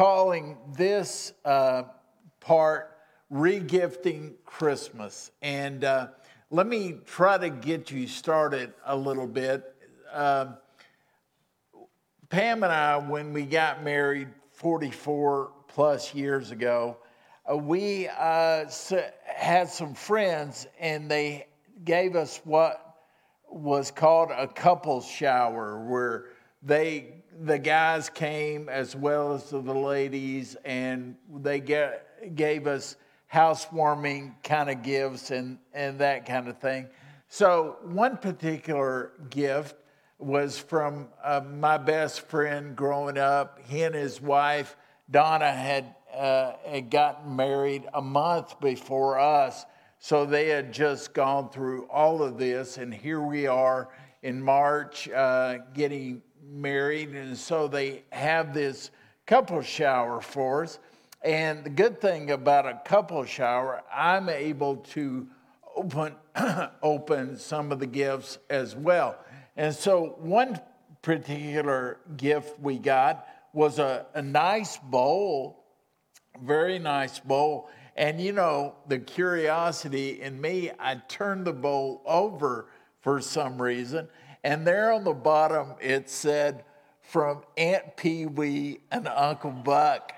calling this uh, part Regifting Christmas. And uh, let me try to get you started a little bit. Uh, Pam and I, when we got married 44 plus years ago, uh, we uh, had some friends and they gave us what was called a couples shower, where they the guys came as well as the ladies, and they get, gave us housewarming kind of gifts and, and that kind of thing. So, one particular gift was from uh, my best friend growing up. He and his wife, Donna, had, uh, had gotten married a month before us. So they had just gone through all of this, and here we are in March uh, getting married. And so they have this couple shower for us. And the good thing about a couple shower, I'm able to open, open some of the gifts as well. And so one particular gift we got was a, a nice bowl, very nice bowl. And you know, the curiosity in me, I turned the bowl over for some reason. And there on the bottom, it said, from Aunt Pee Wee and Uncle Buck.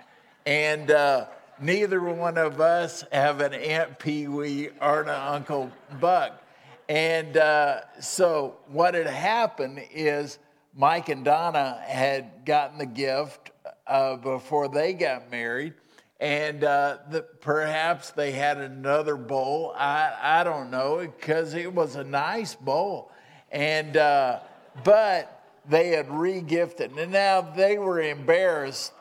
And uh, neither one of us have an Aunt Pee Wee or an Uncle Buck. And uh, so what had happened is Mike and Donna had gotten the gift uh, before they got married. And uh, the, perhaps they had another bowl. I, I don't know, because it was a nice bowl. And, uh, but they had regifted. And now they were embarrassed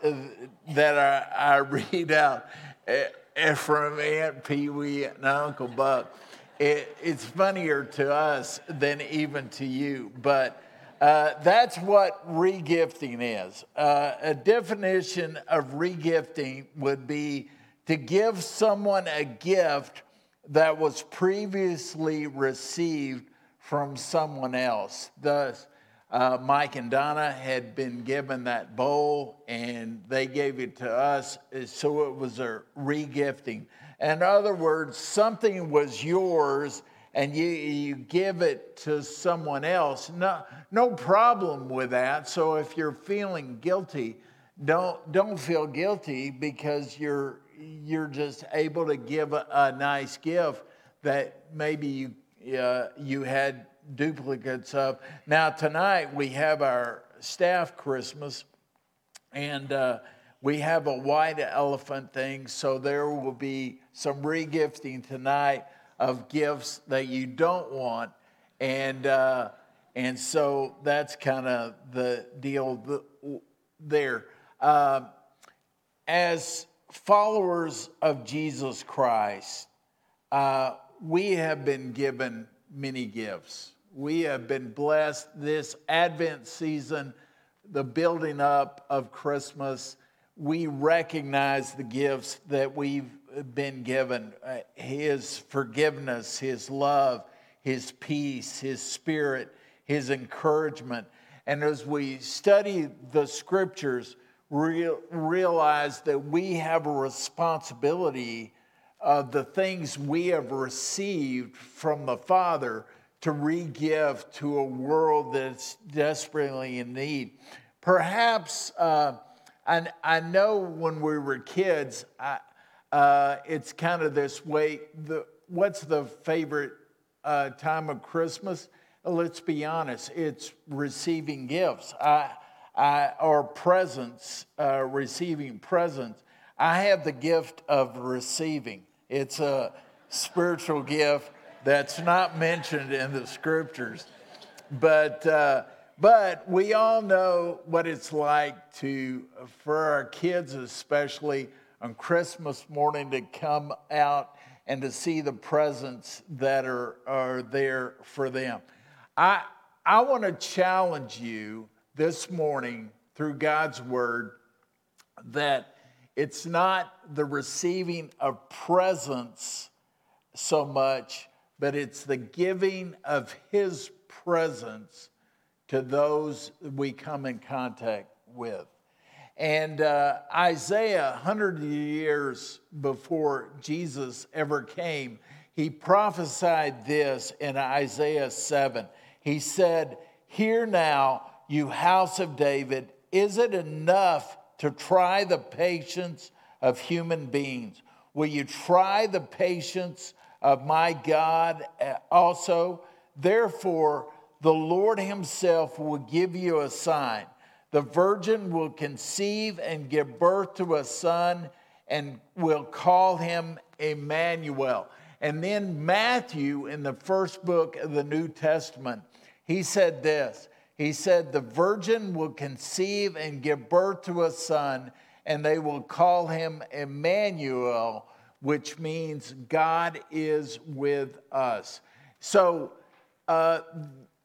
that I, I read out uh, from Aunt Pee Wee and Uncle Buck it, it's funnier to us than even to you. But uh, that's what regifting is. Uh, a definition of regifting would be to give someone a gift that was previously received from someone else. Thus, uh, Mike and Donna had been given that bowl and they gave it to us, so it was a regifting. In other words, something was yours and you, you give it to someone else. No, no problem with that. So if you're feeling guilty, don't, don't feel guilty because you're, you're just able to give a, a nice gift that maybe you, uh, you had duplicates of. Now, tonight we have our staff Christmas, and uh, we have a white elephant thing, so there will be some regifting tonight of gifts that you don't want. And, uh, and so that's kind of the deal there. Uh, as followers of Jesus Christ, uh, we have been given many gifts. We have been blessed this Advent season, the building up of Christmas we recognize the gifts that we've been given uh, His forgiveness, His love, His peace, His spirit, His encouragement. And as we study the scriptures, real, realize that we have a responsibility of the things we have received from the Father to re-give to a world that's desperately in need. Perhaps. Uh, and I know when we were kids, I, uh, it's kind of this way. The, what's the favorite uh, time of Christmas? Let's be honest, it's receiving gifts I, I, or presents, uh, receiving presents. I have the gift of receiving. It's a spiritual gift that's not mentioned in the scriptures. But uh, but we all know what it's like to, for our kids especially, on Christmas morning to come out and to see the presents that are, are there for them. I, I want to challenge you this morning through God's word that it's not the receiving of presents so much, but it's the giving of His presence to those we come in contact with. And uh, Isaiah, 100 years before Jesus ever came, he prophesied this in Isaiah 7. He said, Hear now, you house of David, is it enough to try the patience of human beings? Will you try the patience of my God eh, also? Therefore, the Lord Himself will give you a sign. The virgin will conceive and give birth to a son and will call him Emmanuel. And then Matthew, in the first book of the New Testament, he said this He said, The virgin will conceive and give birth to a son, and they will call him Emmanuel, which means God is with us. So uh,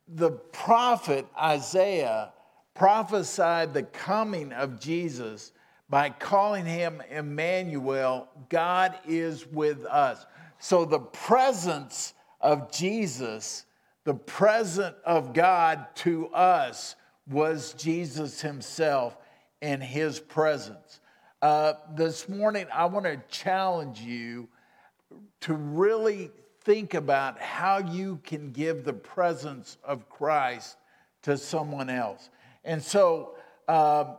the prophet Isaiah prophesied the coming of Jesus by calling him Emmanuel, God is with us. So the presence of Jesus, the presence of God to us, was Jesus himself in his presence. Uh, this morning, I want to challenge you to really think about how you can give the presence of Christ to someone else. And so uh,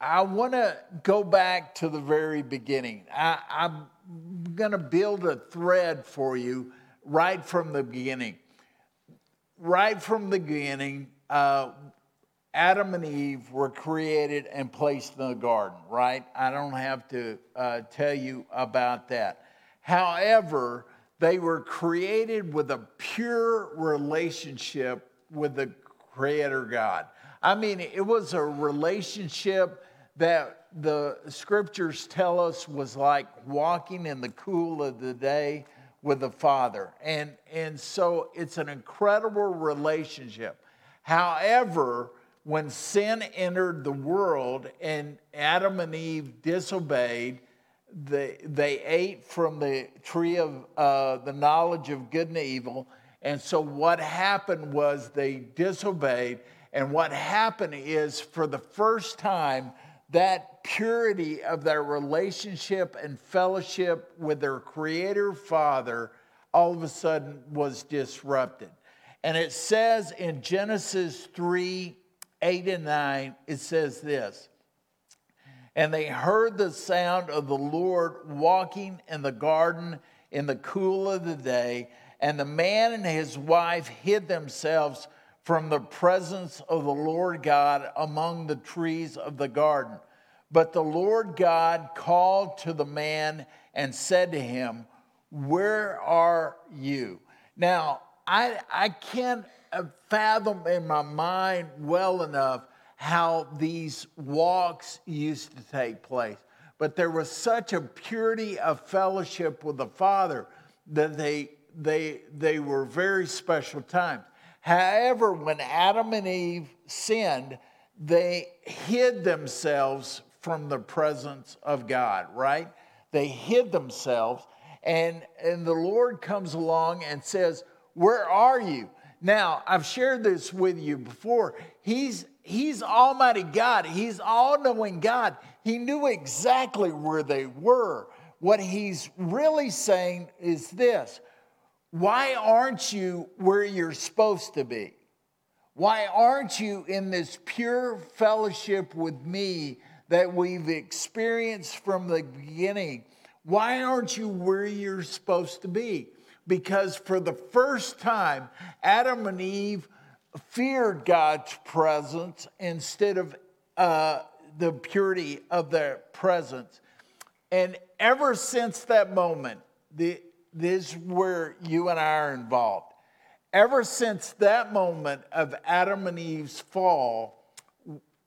I want to go back to the very beginning. I, I'm going to build a thread for you right from the beginning. Right from the beginning, uh, Adam and Eve were created and placed in the garden, right? I don't have to uh, tell you about that. However, they were created with a pure relationship with the Creator God. I mean, it was a relationship that the scriptures tell us was like walking in the cool of the day with the Father. And, and so it's an incredible relationship. However, when sin entered the world and Adam and Eve disobeyed, they, they ate from the tree of uh, the knowledge of good and evil. And so what happened was they disobeyed and what happened is, for the first time, that purity of their relationship and fellowship with their Creator Father all of a sudden was disrupted. And it says in Genesis 3 8 and 9, it says this And they heard the sound of the Lord walking in the garden in the cool of the day, and the man and his wife hid themselves from the presence of the Lord God among the trees of the garden. But the Lord God called to the man and said to him, Where are you? Now, I, I can't fathom in my mind well enough how these walks used to take place. But there was such a purity of fellowship with the Father that they, they, they were very special times. However, when Adam and Eve sinned, they hid themselves from the presence of God, right? They hid themselves, and, and the Lord comes along and says, Where are you? Now, I've shared this with you before. He's, he's Almighty God, He's all knowing God. He knew exactly where they were. What He's really saying is this why aren't you where you're supposed to be? Why aren't you in this pure fellowship with me that we've experienced from the beginning? Why aren't you where you're supposed to be? Because for the first time, Adam and Eve feared God's presence instead of uh, the purity of their presence. And ever since that moment, the this is where you and I are involved. Ever since that moment of Adam and Eve's fall,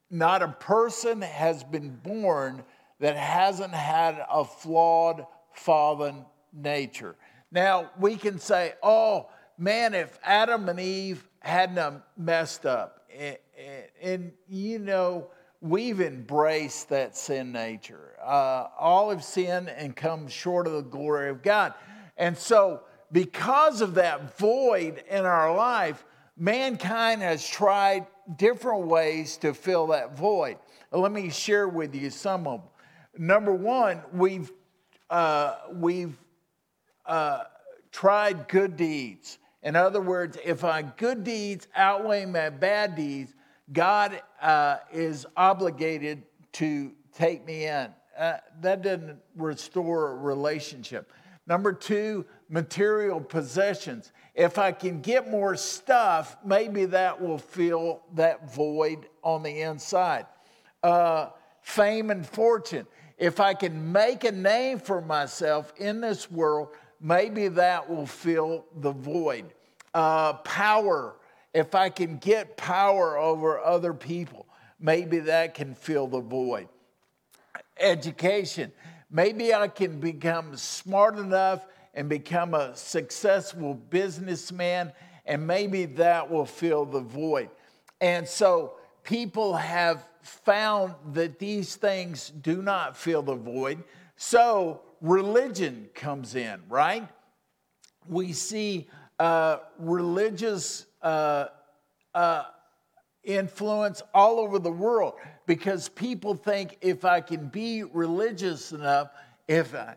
not a person has been born that hasn't had a flawed, fallen nature. Now, we can say, oh, man, if Adam and Eve hadn't messed up, and, and, you know, we've embraced that sin nature. Uh, all have sinned and come short of the glory of God. And so, because of that void in our life, mankind has tried different ways to fill that void. Let me share with you some of them. Number one, we've, uh, we've uh, tried good deeds. In other words, if my good deeds outweigh my bad deeds, God uh, is obligated to take me in. Uh, that doesn't restore a relationship. Number two, material possessions. If I can get more stuff, maybe that will fill that void on the inside. Uh, fame and fortune. If I can make a name for myself in this world, maybe that will fill the void. Uh, power. If I can get power over other people, maybe that can fill the void. Education. Maybe I can become smart enough and become a successful businessman, and maybe that will fill the void. And so people have found that these things do not fill the void. So religion comes in, right? We see uh, religious uh, uh, influence all over the world because people think if I can be religious enough, if I,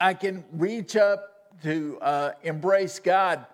I can reach up to uh, embrace God,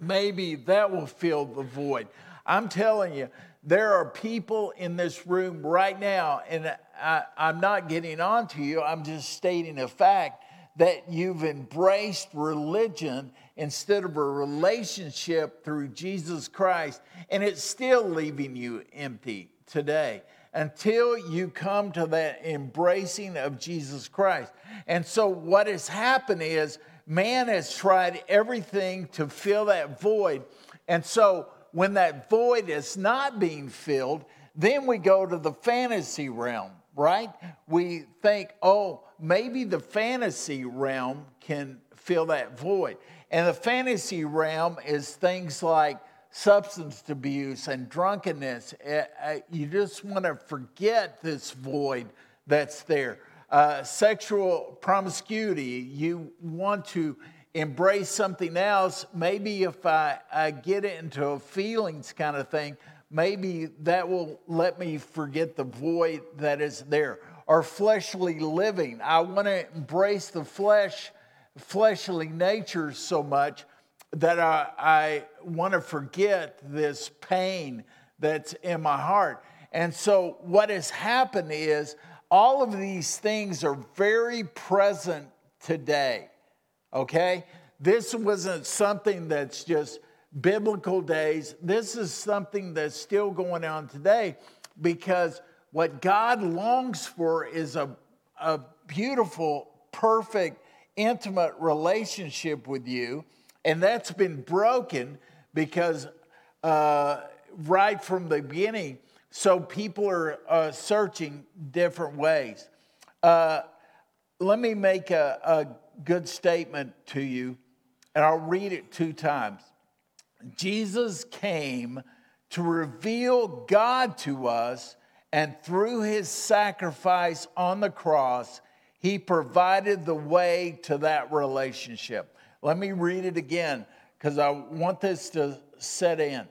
maybe that will fill the void. I'm telling you, there are people in this room right now, and I, am not getting on to you, I'm just stating a fact that you've embraced religion instead of a relationship through Jesus Christ, and it's still leaving you empty today until you come to that embracing of Jesus Christ. And so, what has happened is man has tried everything to fill that void. And so, when that void is not being filled, then we go to the fantasy realm, right? We think, oh, maybe the fantasy realm can fill that void. And the fantasy realm is things like substance abuse and drunkenness. Eh, eh, you just want to forget this void that's there. Uh, sexual promiscuity, you want to embrace something else. Maybe if I, I get into a feelings kind of thing, maybe that will let me forget the void that is there. Or fleshly living. I want to embrace the flesh, fleshly nature so much that I, I want to forget this pain that's in my heart. And so, what has happened is all of these things are very present today. Okay? This wasn't something that's just biblical days. This is something that's still going on today because what God longs for is a, a beautiful, perfect, intimate relationship with you and that's been broken because uh, right from the beginning, so people are uh, searching different ways. Uh, let me make a, a good statement to you, and I'll read it two times. Jesus came to reveal God to us, and through his sacrifice on the cross, he provided the way to that relationship. Let me read it again because I want this to set in.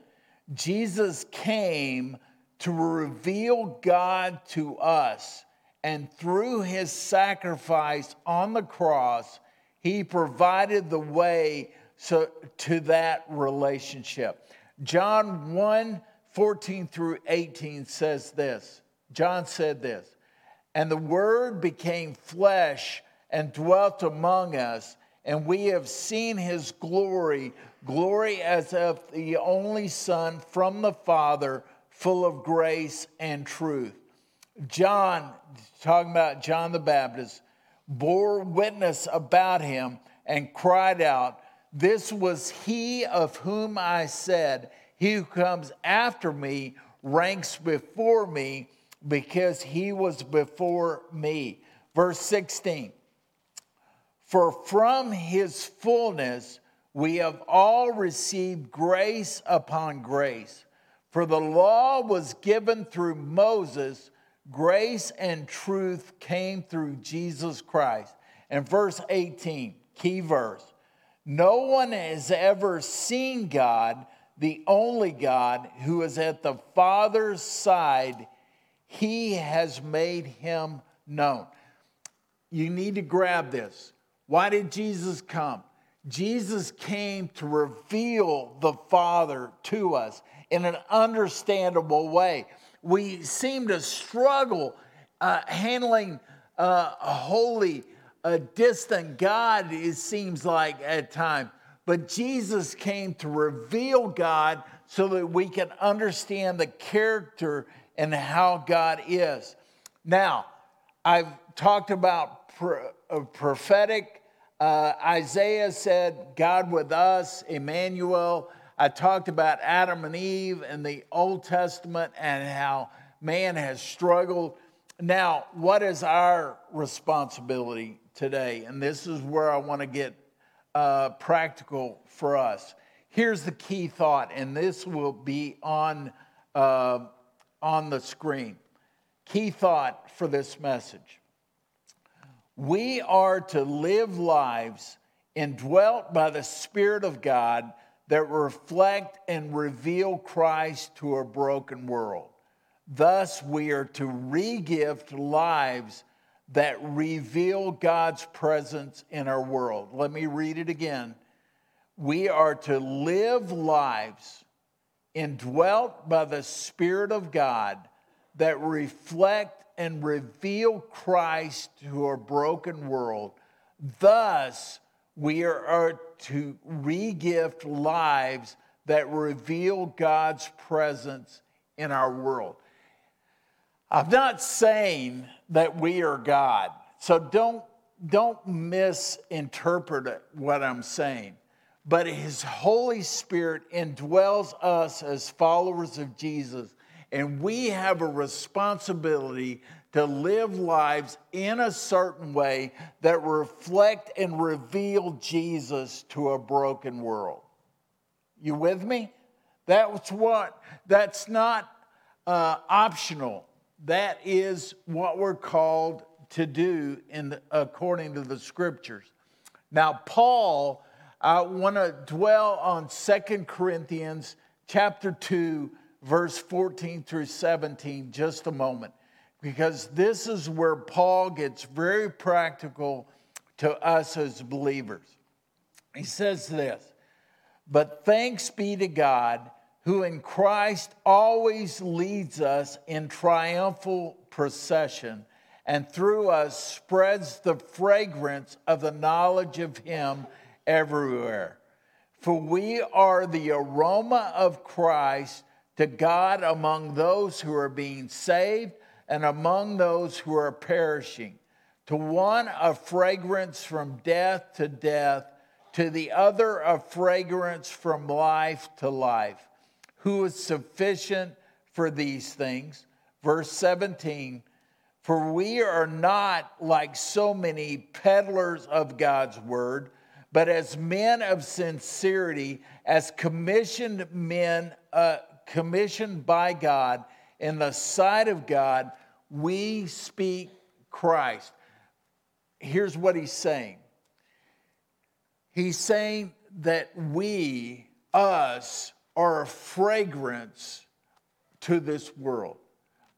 Jesus came to reveal God to us, and through his sacrifice on the cross, he provided the way so, to that relationship. John 1 14 through 18 says this. John said this, and the word became flesh and dwelt among us and we have seen his glory, glory as of the only Son from the Father, full of grace and truth. John, talking about John the Baptist, bore witness about him and cried out, This was he of whom I said, He who comes after me ranks before me because he was before me. Verse 16. For from his fullness we have all received grace upon grace. For the law was given through Moses, grace and truth came through Jesus Christ. And verse 18, key verse No one has ever seen God. the only God who is at the Father's side, he has made him known. You need to grab this. Why did Jesus come? Jesus came to reveal the Father to us in an understandable way. We seem to struggle uh, handling uh, a holy, a distant God, it seems like at times. But Jesus came to reveal God so that we can understand the character and how God is. Now, I've talked about pro- prophetic. Uh, Isaiah said, God with us, Emmanuel. I talked about Adam and Eve in the Old Testament and how man has struggled. Now, what is our responsibility today? And this is where I want to get uh, practical for us. Here's the key thought, and this will be on, uh, on the screen. Key thought for this message we are to live lives indwelt by the Spirit of God that reflect and reveal Christ to a broken world. Thus, we are to regift lives that reveal God's presence in our world. Let me read it again. We are to live lives indwelt by the Spirit of God that reflect and reveal Christ to a broken world. Thus, we are to regift lives that reveal God's presence in our world. I'm not saying that we are God, so don't, don't misinterpret what I'm saying. But His Holy Spirit indwells us as followers of Jesus and we have a responsibility to live lives in a certain way that reflect and reveal Jesus to a broken world. You with me? That's what, that's not uh, optional. That is what we're called to do in the, according to the scriptures. Now, Paul, I want to dwell on Second Corinthians chapter 2 verse 14 through 17 just a moment, because this is where Paul gets very practical to us as believers. He says this But thanks be to God who in Christ always leads us in triumphal procession and through us spreads the fragrance of the knowledge of Him everywhere. For we are the aroma of Christ to God among those who are being saved and among those who are perishing. To one, a fragrance from death to death, to the other, a fragrance from life to life. Who is sufficient for these things? Verse 17 For we are not like so many peddlers of God's word, but as men of sincerity, as commissioned men. Uh, commissioned by God in the sight of God, we speak Christ. Here's what he's saying He's saying that we, us, are a fragrance to this world,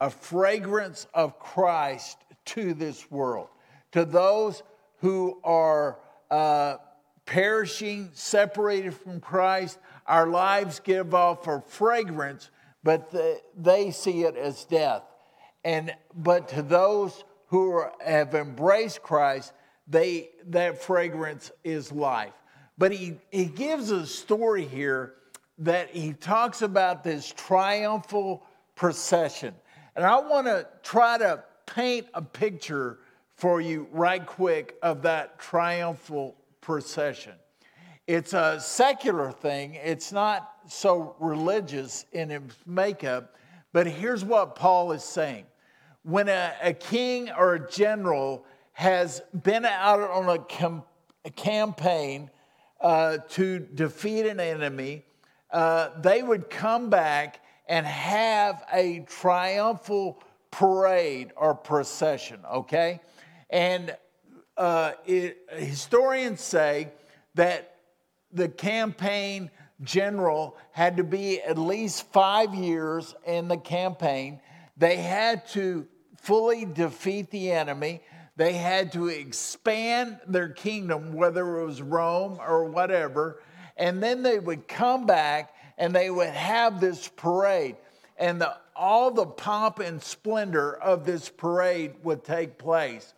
a fragrance of Christ to this world, to those who are uh, perishing, separated from Christ, our lives give off a fragrance, but the, they see it as death. And but to those who are, have embraced Christ, they that fragrance is life. But he, he gives a story here that he talks about this triumphal procession. And I want to try to paint a picture for you right quick of that triumphal procession. It's a secular thing, it's not so religious in its makeup. But here's what Paul is saying when a, a king or a general has been out on a, com- a campaign uh, to defeat an enemy, uh, they would come back and have a triumphal parade or procession, okay? And uh, it, historians say that the campaign general had to be at least five years in the campaign. They had to fully defeat the enemy. They had to expand their kingdom, whether it was Rome or whatever. And then they would come back and they would have this parade. And the, all the pomp and splendor of this parade would take place.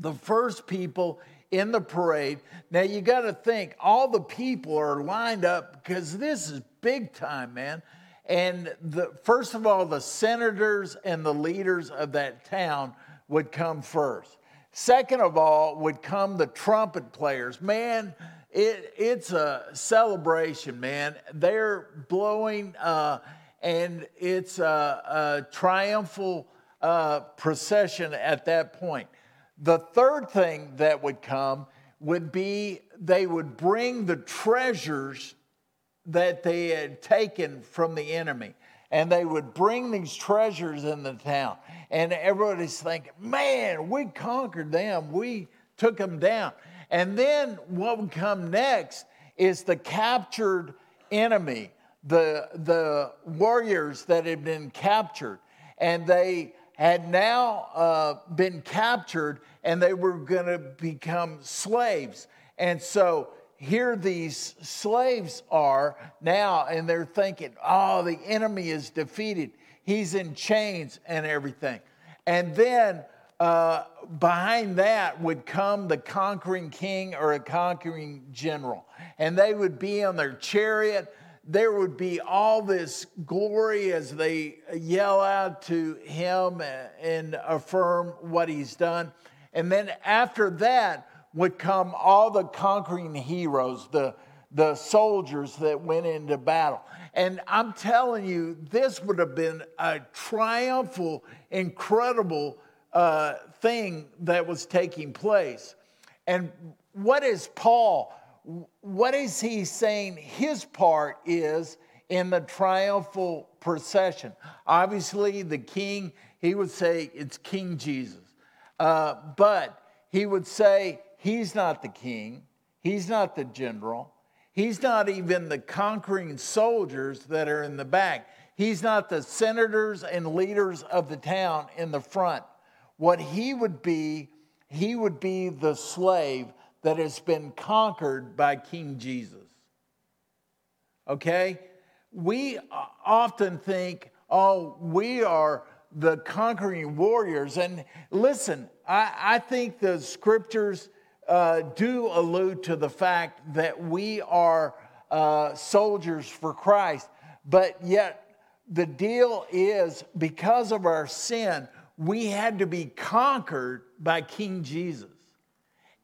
The first people in the parade. Now you got to think, all the people are lined up because this is big time, man. And the, first of all, the senators and the leaders of that town would come first. Second of all, would come the trumpet players. Man, it, it's a celebration, man. They're blowing, uh, and it's a, a triumphal uh, procession at that point. The third thing that would come would be they would bring the treasures that they had taken from the enemy. And they would bring these treasures in the town. And everybody's thinking, man, we conquered them. We took them down. And then what would come next is the captured enemy, the, the warriors that had been captured. And they had now uh, been captured and they were going to become slaves. And so here these slaves are now, and they're thinking, oh, the enemy is defeated. He's in chains and everything. And then uh, behind that would come the conquering king or a conquering general. And they would be on their chariot there would be all this glory as they yell out to him and affirm what he's done. And then after that would come all the conquering heroes, the, the soldiers that went into battle. And I'm telling you, this would have been a triumphal, incredible uh, thing that was taking place. And what is Paul? What is he saying his part is in the triumphal procession? Obviously, the king, he would say it's King Jesus. Uh, but he would say he's not the king, he's not the general, he's not even the conquering soldiers that are in the back, he's not the senators and leaders of the town in the front. What he would be, he would be the slave that has been conquered by King Jesus. Okay? We often think, oh, we are the conquering warriors. And listen, I, I think the scriptures uh, do allude to the fact that we are uh, soldiers for Christ, but yet the deal is because of our sin, we had to be conquered by King Jesus.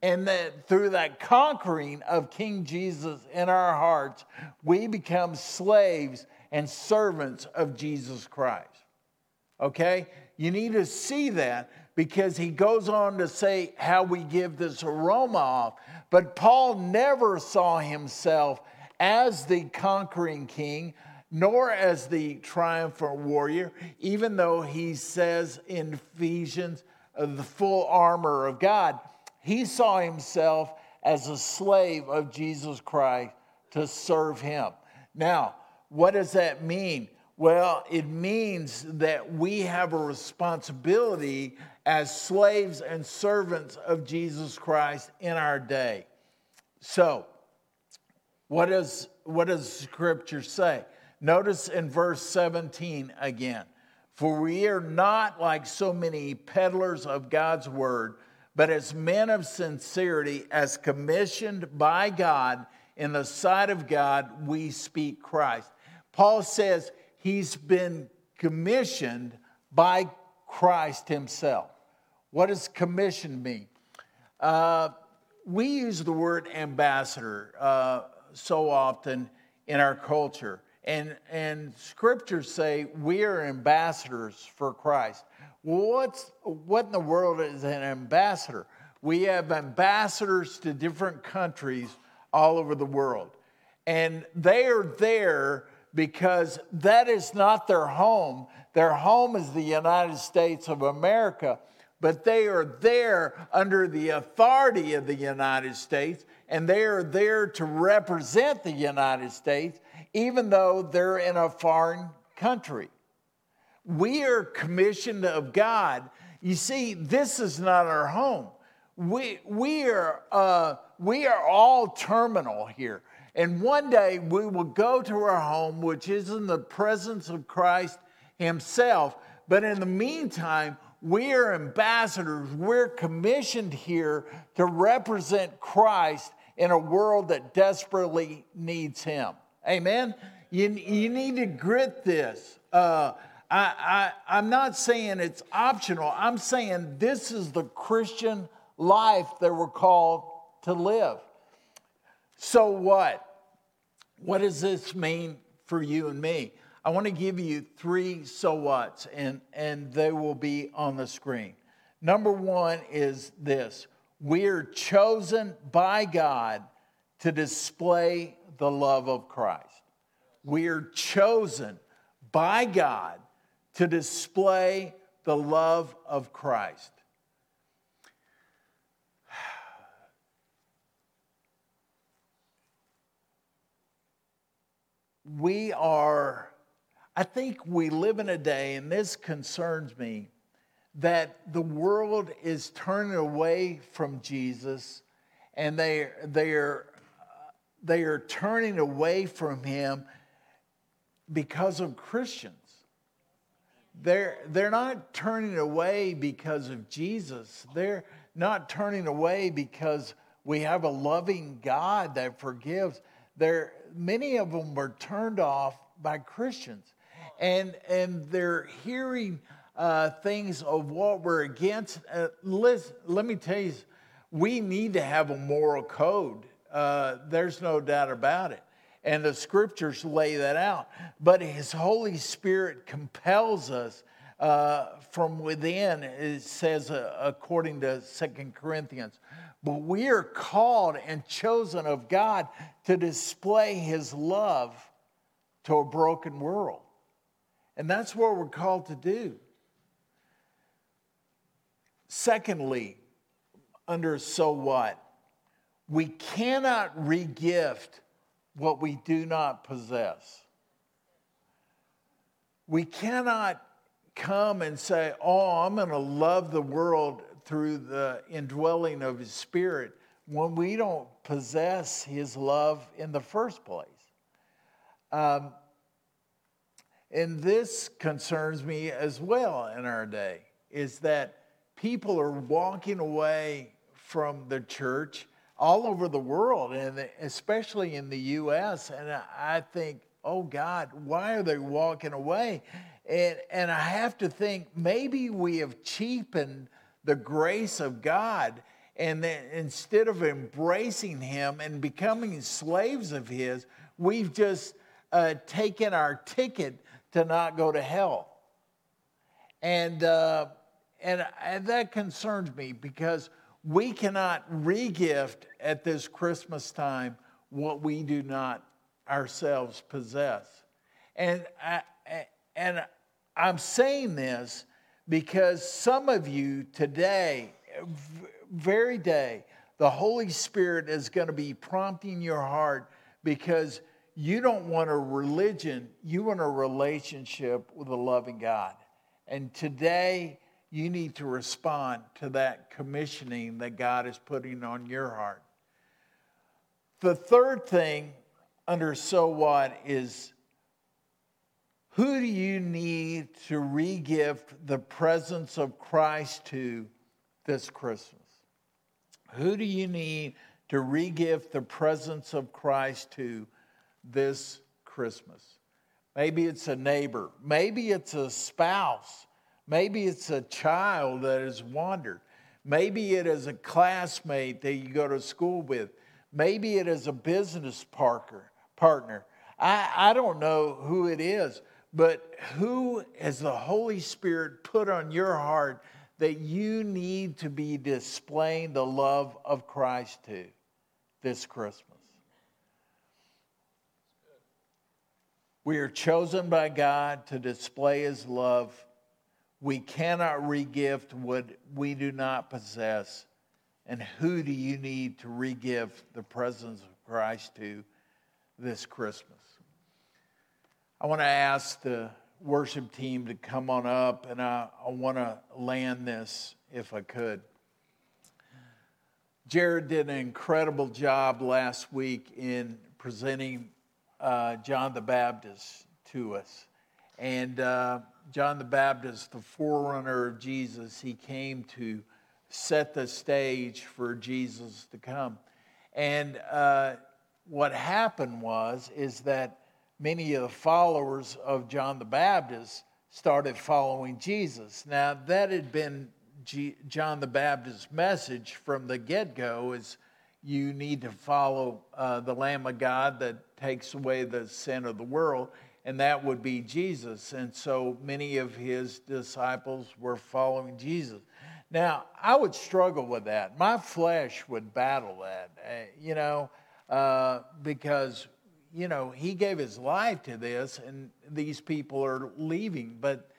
And that through that conquering of King Jesus in our hearts, we become slaves and servants of Jesus Christ. Okay? You need to see that because he goes on to say how we give this aroma off. But Paul never saw himself as the conquering king, nor as the triumphant warrior, even though he says in Ephesians, the full armor of God. He saw himself as a slave of Jesus Christ to serve him. Now, what does that mean? Well, it means that we have a responsibility as slaves and servants of Jesus Christ in our day. So, what does, what does Scripture say? Notice in verse 17 again. For we are not like so many peddlers of God's word but as men of sincerity, as commissioned by God in the sight of God, we speak Christ. Paul says he's been commissioned by Christ himself. What does commission mean? Uh, we use the word ambassador uh, so often in our culture. And, and scriptures say we are ambassadors for Christ. What's, what in the world is an ambassador? We have ambassadors to different countries all over the world. And they are there because that is not their home. Their home is the United States of America, but they are there under the authority of the United States and they are there to represent the United States, even though they're in a foreign country. We are commissioned of God. You see, this is not our home. We, we, are, uh, we are all terminal here. And one day we will go to our home, which is in the presence of Christ Himself. But in the meantime, we are ambassadors. We're commissioned here to represent Christ in a world that desperately needs Him. Amen? You, you need to grit this. Uh, I, I, I'm not saying it's optional, I'm saying this is the Christian life that we're called to live. So, what? What does this mean for you and me? I want to give you three so whats, and, and they will be on the screen. Number one is this we're chosen by God to display the love of Christ. We're chosen by God to display the love of Christ. We are, I think we live in a day, and this concerns me, that the world is turning away from Jesus and they, they, are, they are turning away from him because of Christians. They're, they're not turning away because of Jesus. They're not turning away because we have a loving God that forgives. They're, many of them were turned off by Christians. And, and they're hearing uh, things of what we're against. Uh, let me tell you, we need to have a moral code. Uh, there's no doubt about it and the scriptures lay that out. But His Holy Spirit compels us uh, from within, it says uh, according to Second Corinthians. But we are called and chosen of God to display His love to a broken world. And that's what we're called to do. Secondly, under so what? We cannot regift what we do not possess. We cannot come and say, Oh, I'm going to love the world through the indwelling of His Spirit when we don't possess His love in the first place. Um, and this concerns me as well in our day, is that people are walking away from the church all over the world, and especially in the U.S. And I think, oh God, why are they walking away? And, and I have to think maybe we have cheapened the grace of God. And then instead of embracing Him and becoming slaves of His, we've just uh, taken our ticket to not go to hell. And, uh, and, and that concerns me because we cannot regift at this Christmas time what we do not ourselves possess. And, I, and I'm saying this because some of you today, very day, the Holy Spirit is going to be prompting your heart because you don't want a religion, you want a relationship with a loving God. And today, you need to respond to that commissioning that God is putting on your heart. The third thing under so what is who do you need to regift the presence of Christ to this Christmas? Who do you need to regift the presence of Christ to this Christmas? Maybe it's a neighbor, maybe it's a spouse Maybe it's a child that has wandered. Maybe it is a classmate that you go to school with. Maybe it is a business partner. partner. I, I don't know who it is, but who has the Holy Spirit put on your heart that you need to be displaying the love of Christ to this Christmas? We are chosen by God to display His love we cannot regift what we do not possess And who do you need to re give the presence of Christ to this Christmas? I want to ask the worship team to come on up, and I, I want to land this if I could. Jared did an incredible job last week in presenting uh, John the Baptist to us. And uh, John the Baptist, the forerunner of Jesus, he came to set the stage for Jesus to come. And uh, what happened was is that many of the followers of John the Baptist started following Jesus. Now that had been G- John the Baptist's message from the get-go is you need to follow uh, the Lamb of God that takes away the sin of the world, and that would be Jesus. And so many of his disciples were following Jesus. Now, I would struggle with that. My flesh would battle that, uh, you know, uh, because, you know, he gave his life to this, and these people are leaving. But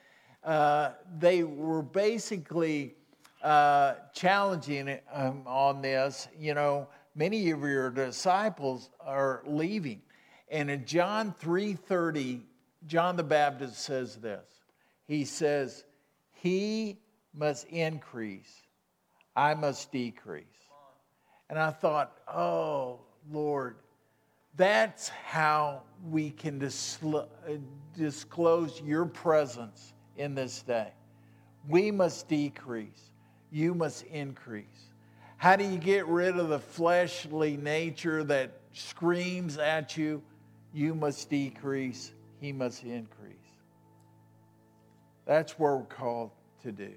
uh, they were basically uh, challenging um, on this. You know, many of your disciples are leaving. And in John 3:30, John the Baptist says this. He says, "He must increase, I must decrease. And I thought, oh, Lord, that's how we can disclose your presence in this day. We must decrease, you must increase. How do you get rid of the fleshly nature that screams at you? You must decrease, he must increase. That's what we're called to do.